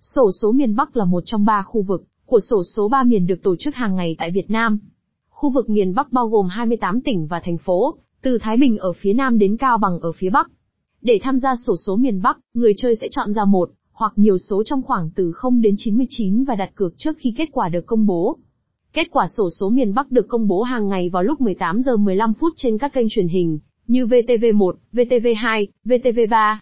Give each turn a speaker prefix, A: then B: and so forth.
A: Sổ số miền Bắc là một trong ba khu vực của sổ số ba miền được tổ chức hàng ngày tại Việt Nam. Khu vực miền Bắc bao gồm 28 tỉnh và thành phố, từ Thái Bình ở phía Nam đến Cao Bằng ở phía Bắc. Để tham gia sổ số miền Bắc, người chơi sẽ chọn ra một hoặc nhiều số trong khoảng từ 0 đến 99 và đặt cược trước khi kết quả được công bố. Kết quả sổ số miền Bắc được công bố hàng ngày vào lúc 18 giờ 15 phút trên các kênh truyền hình như VTV1, VTV2, VTV3.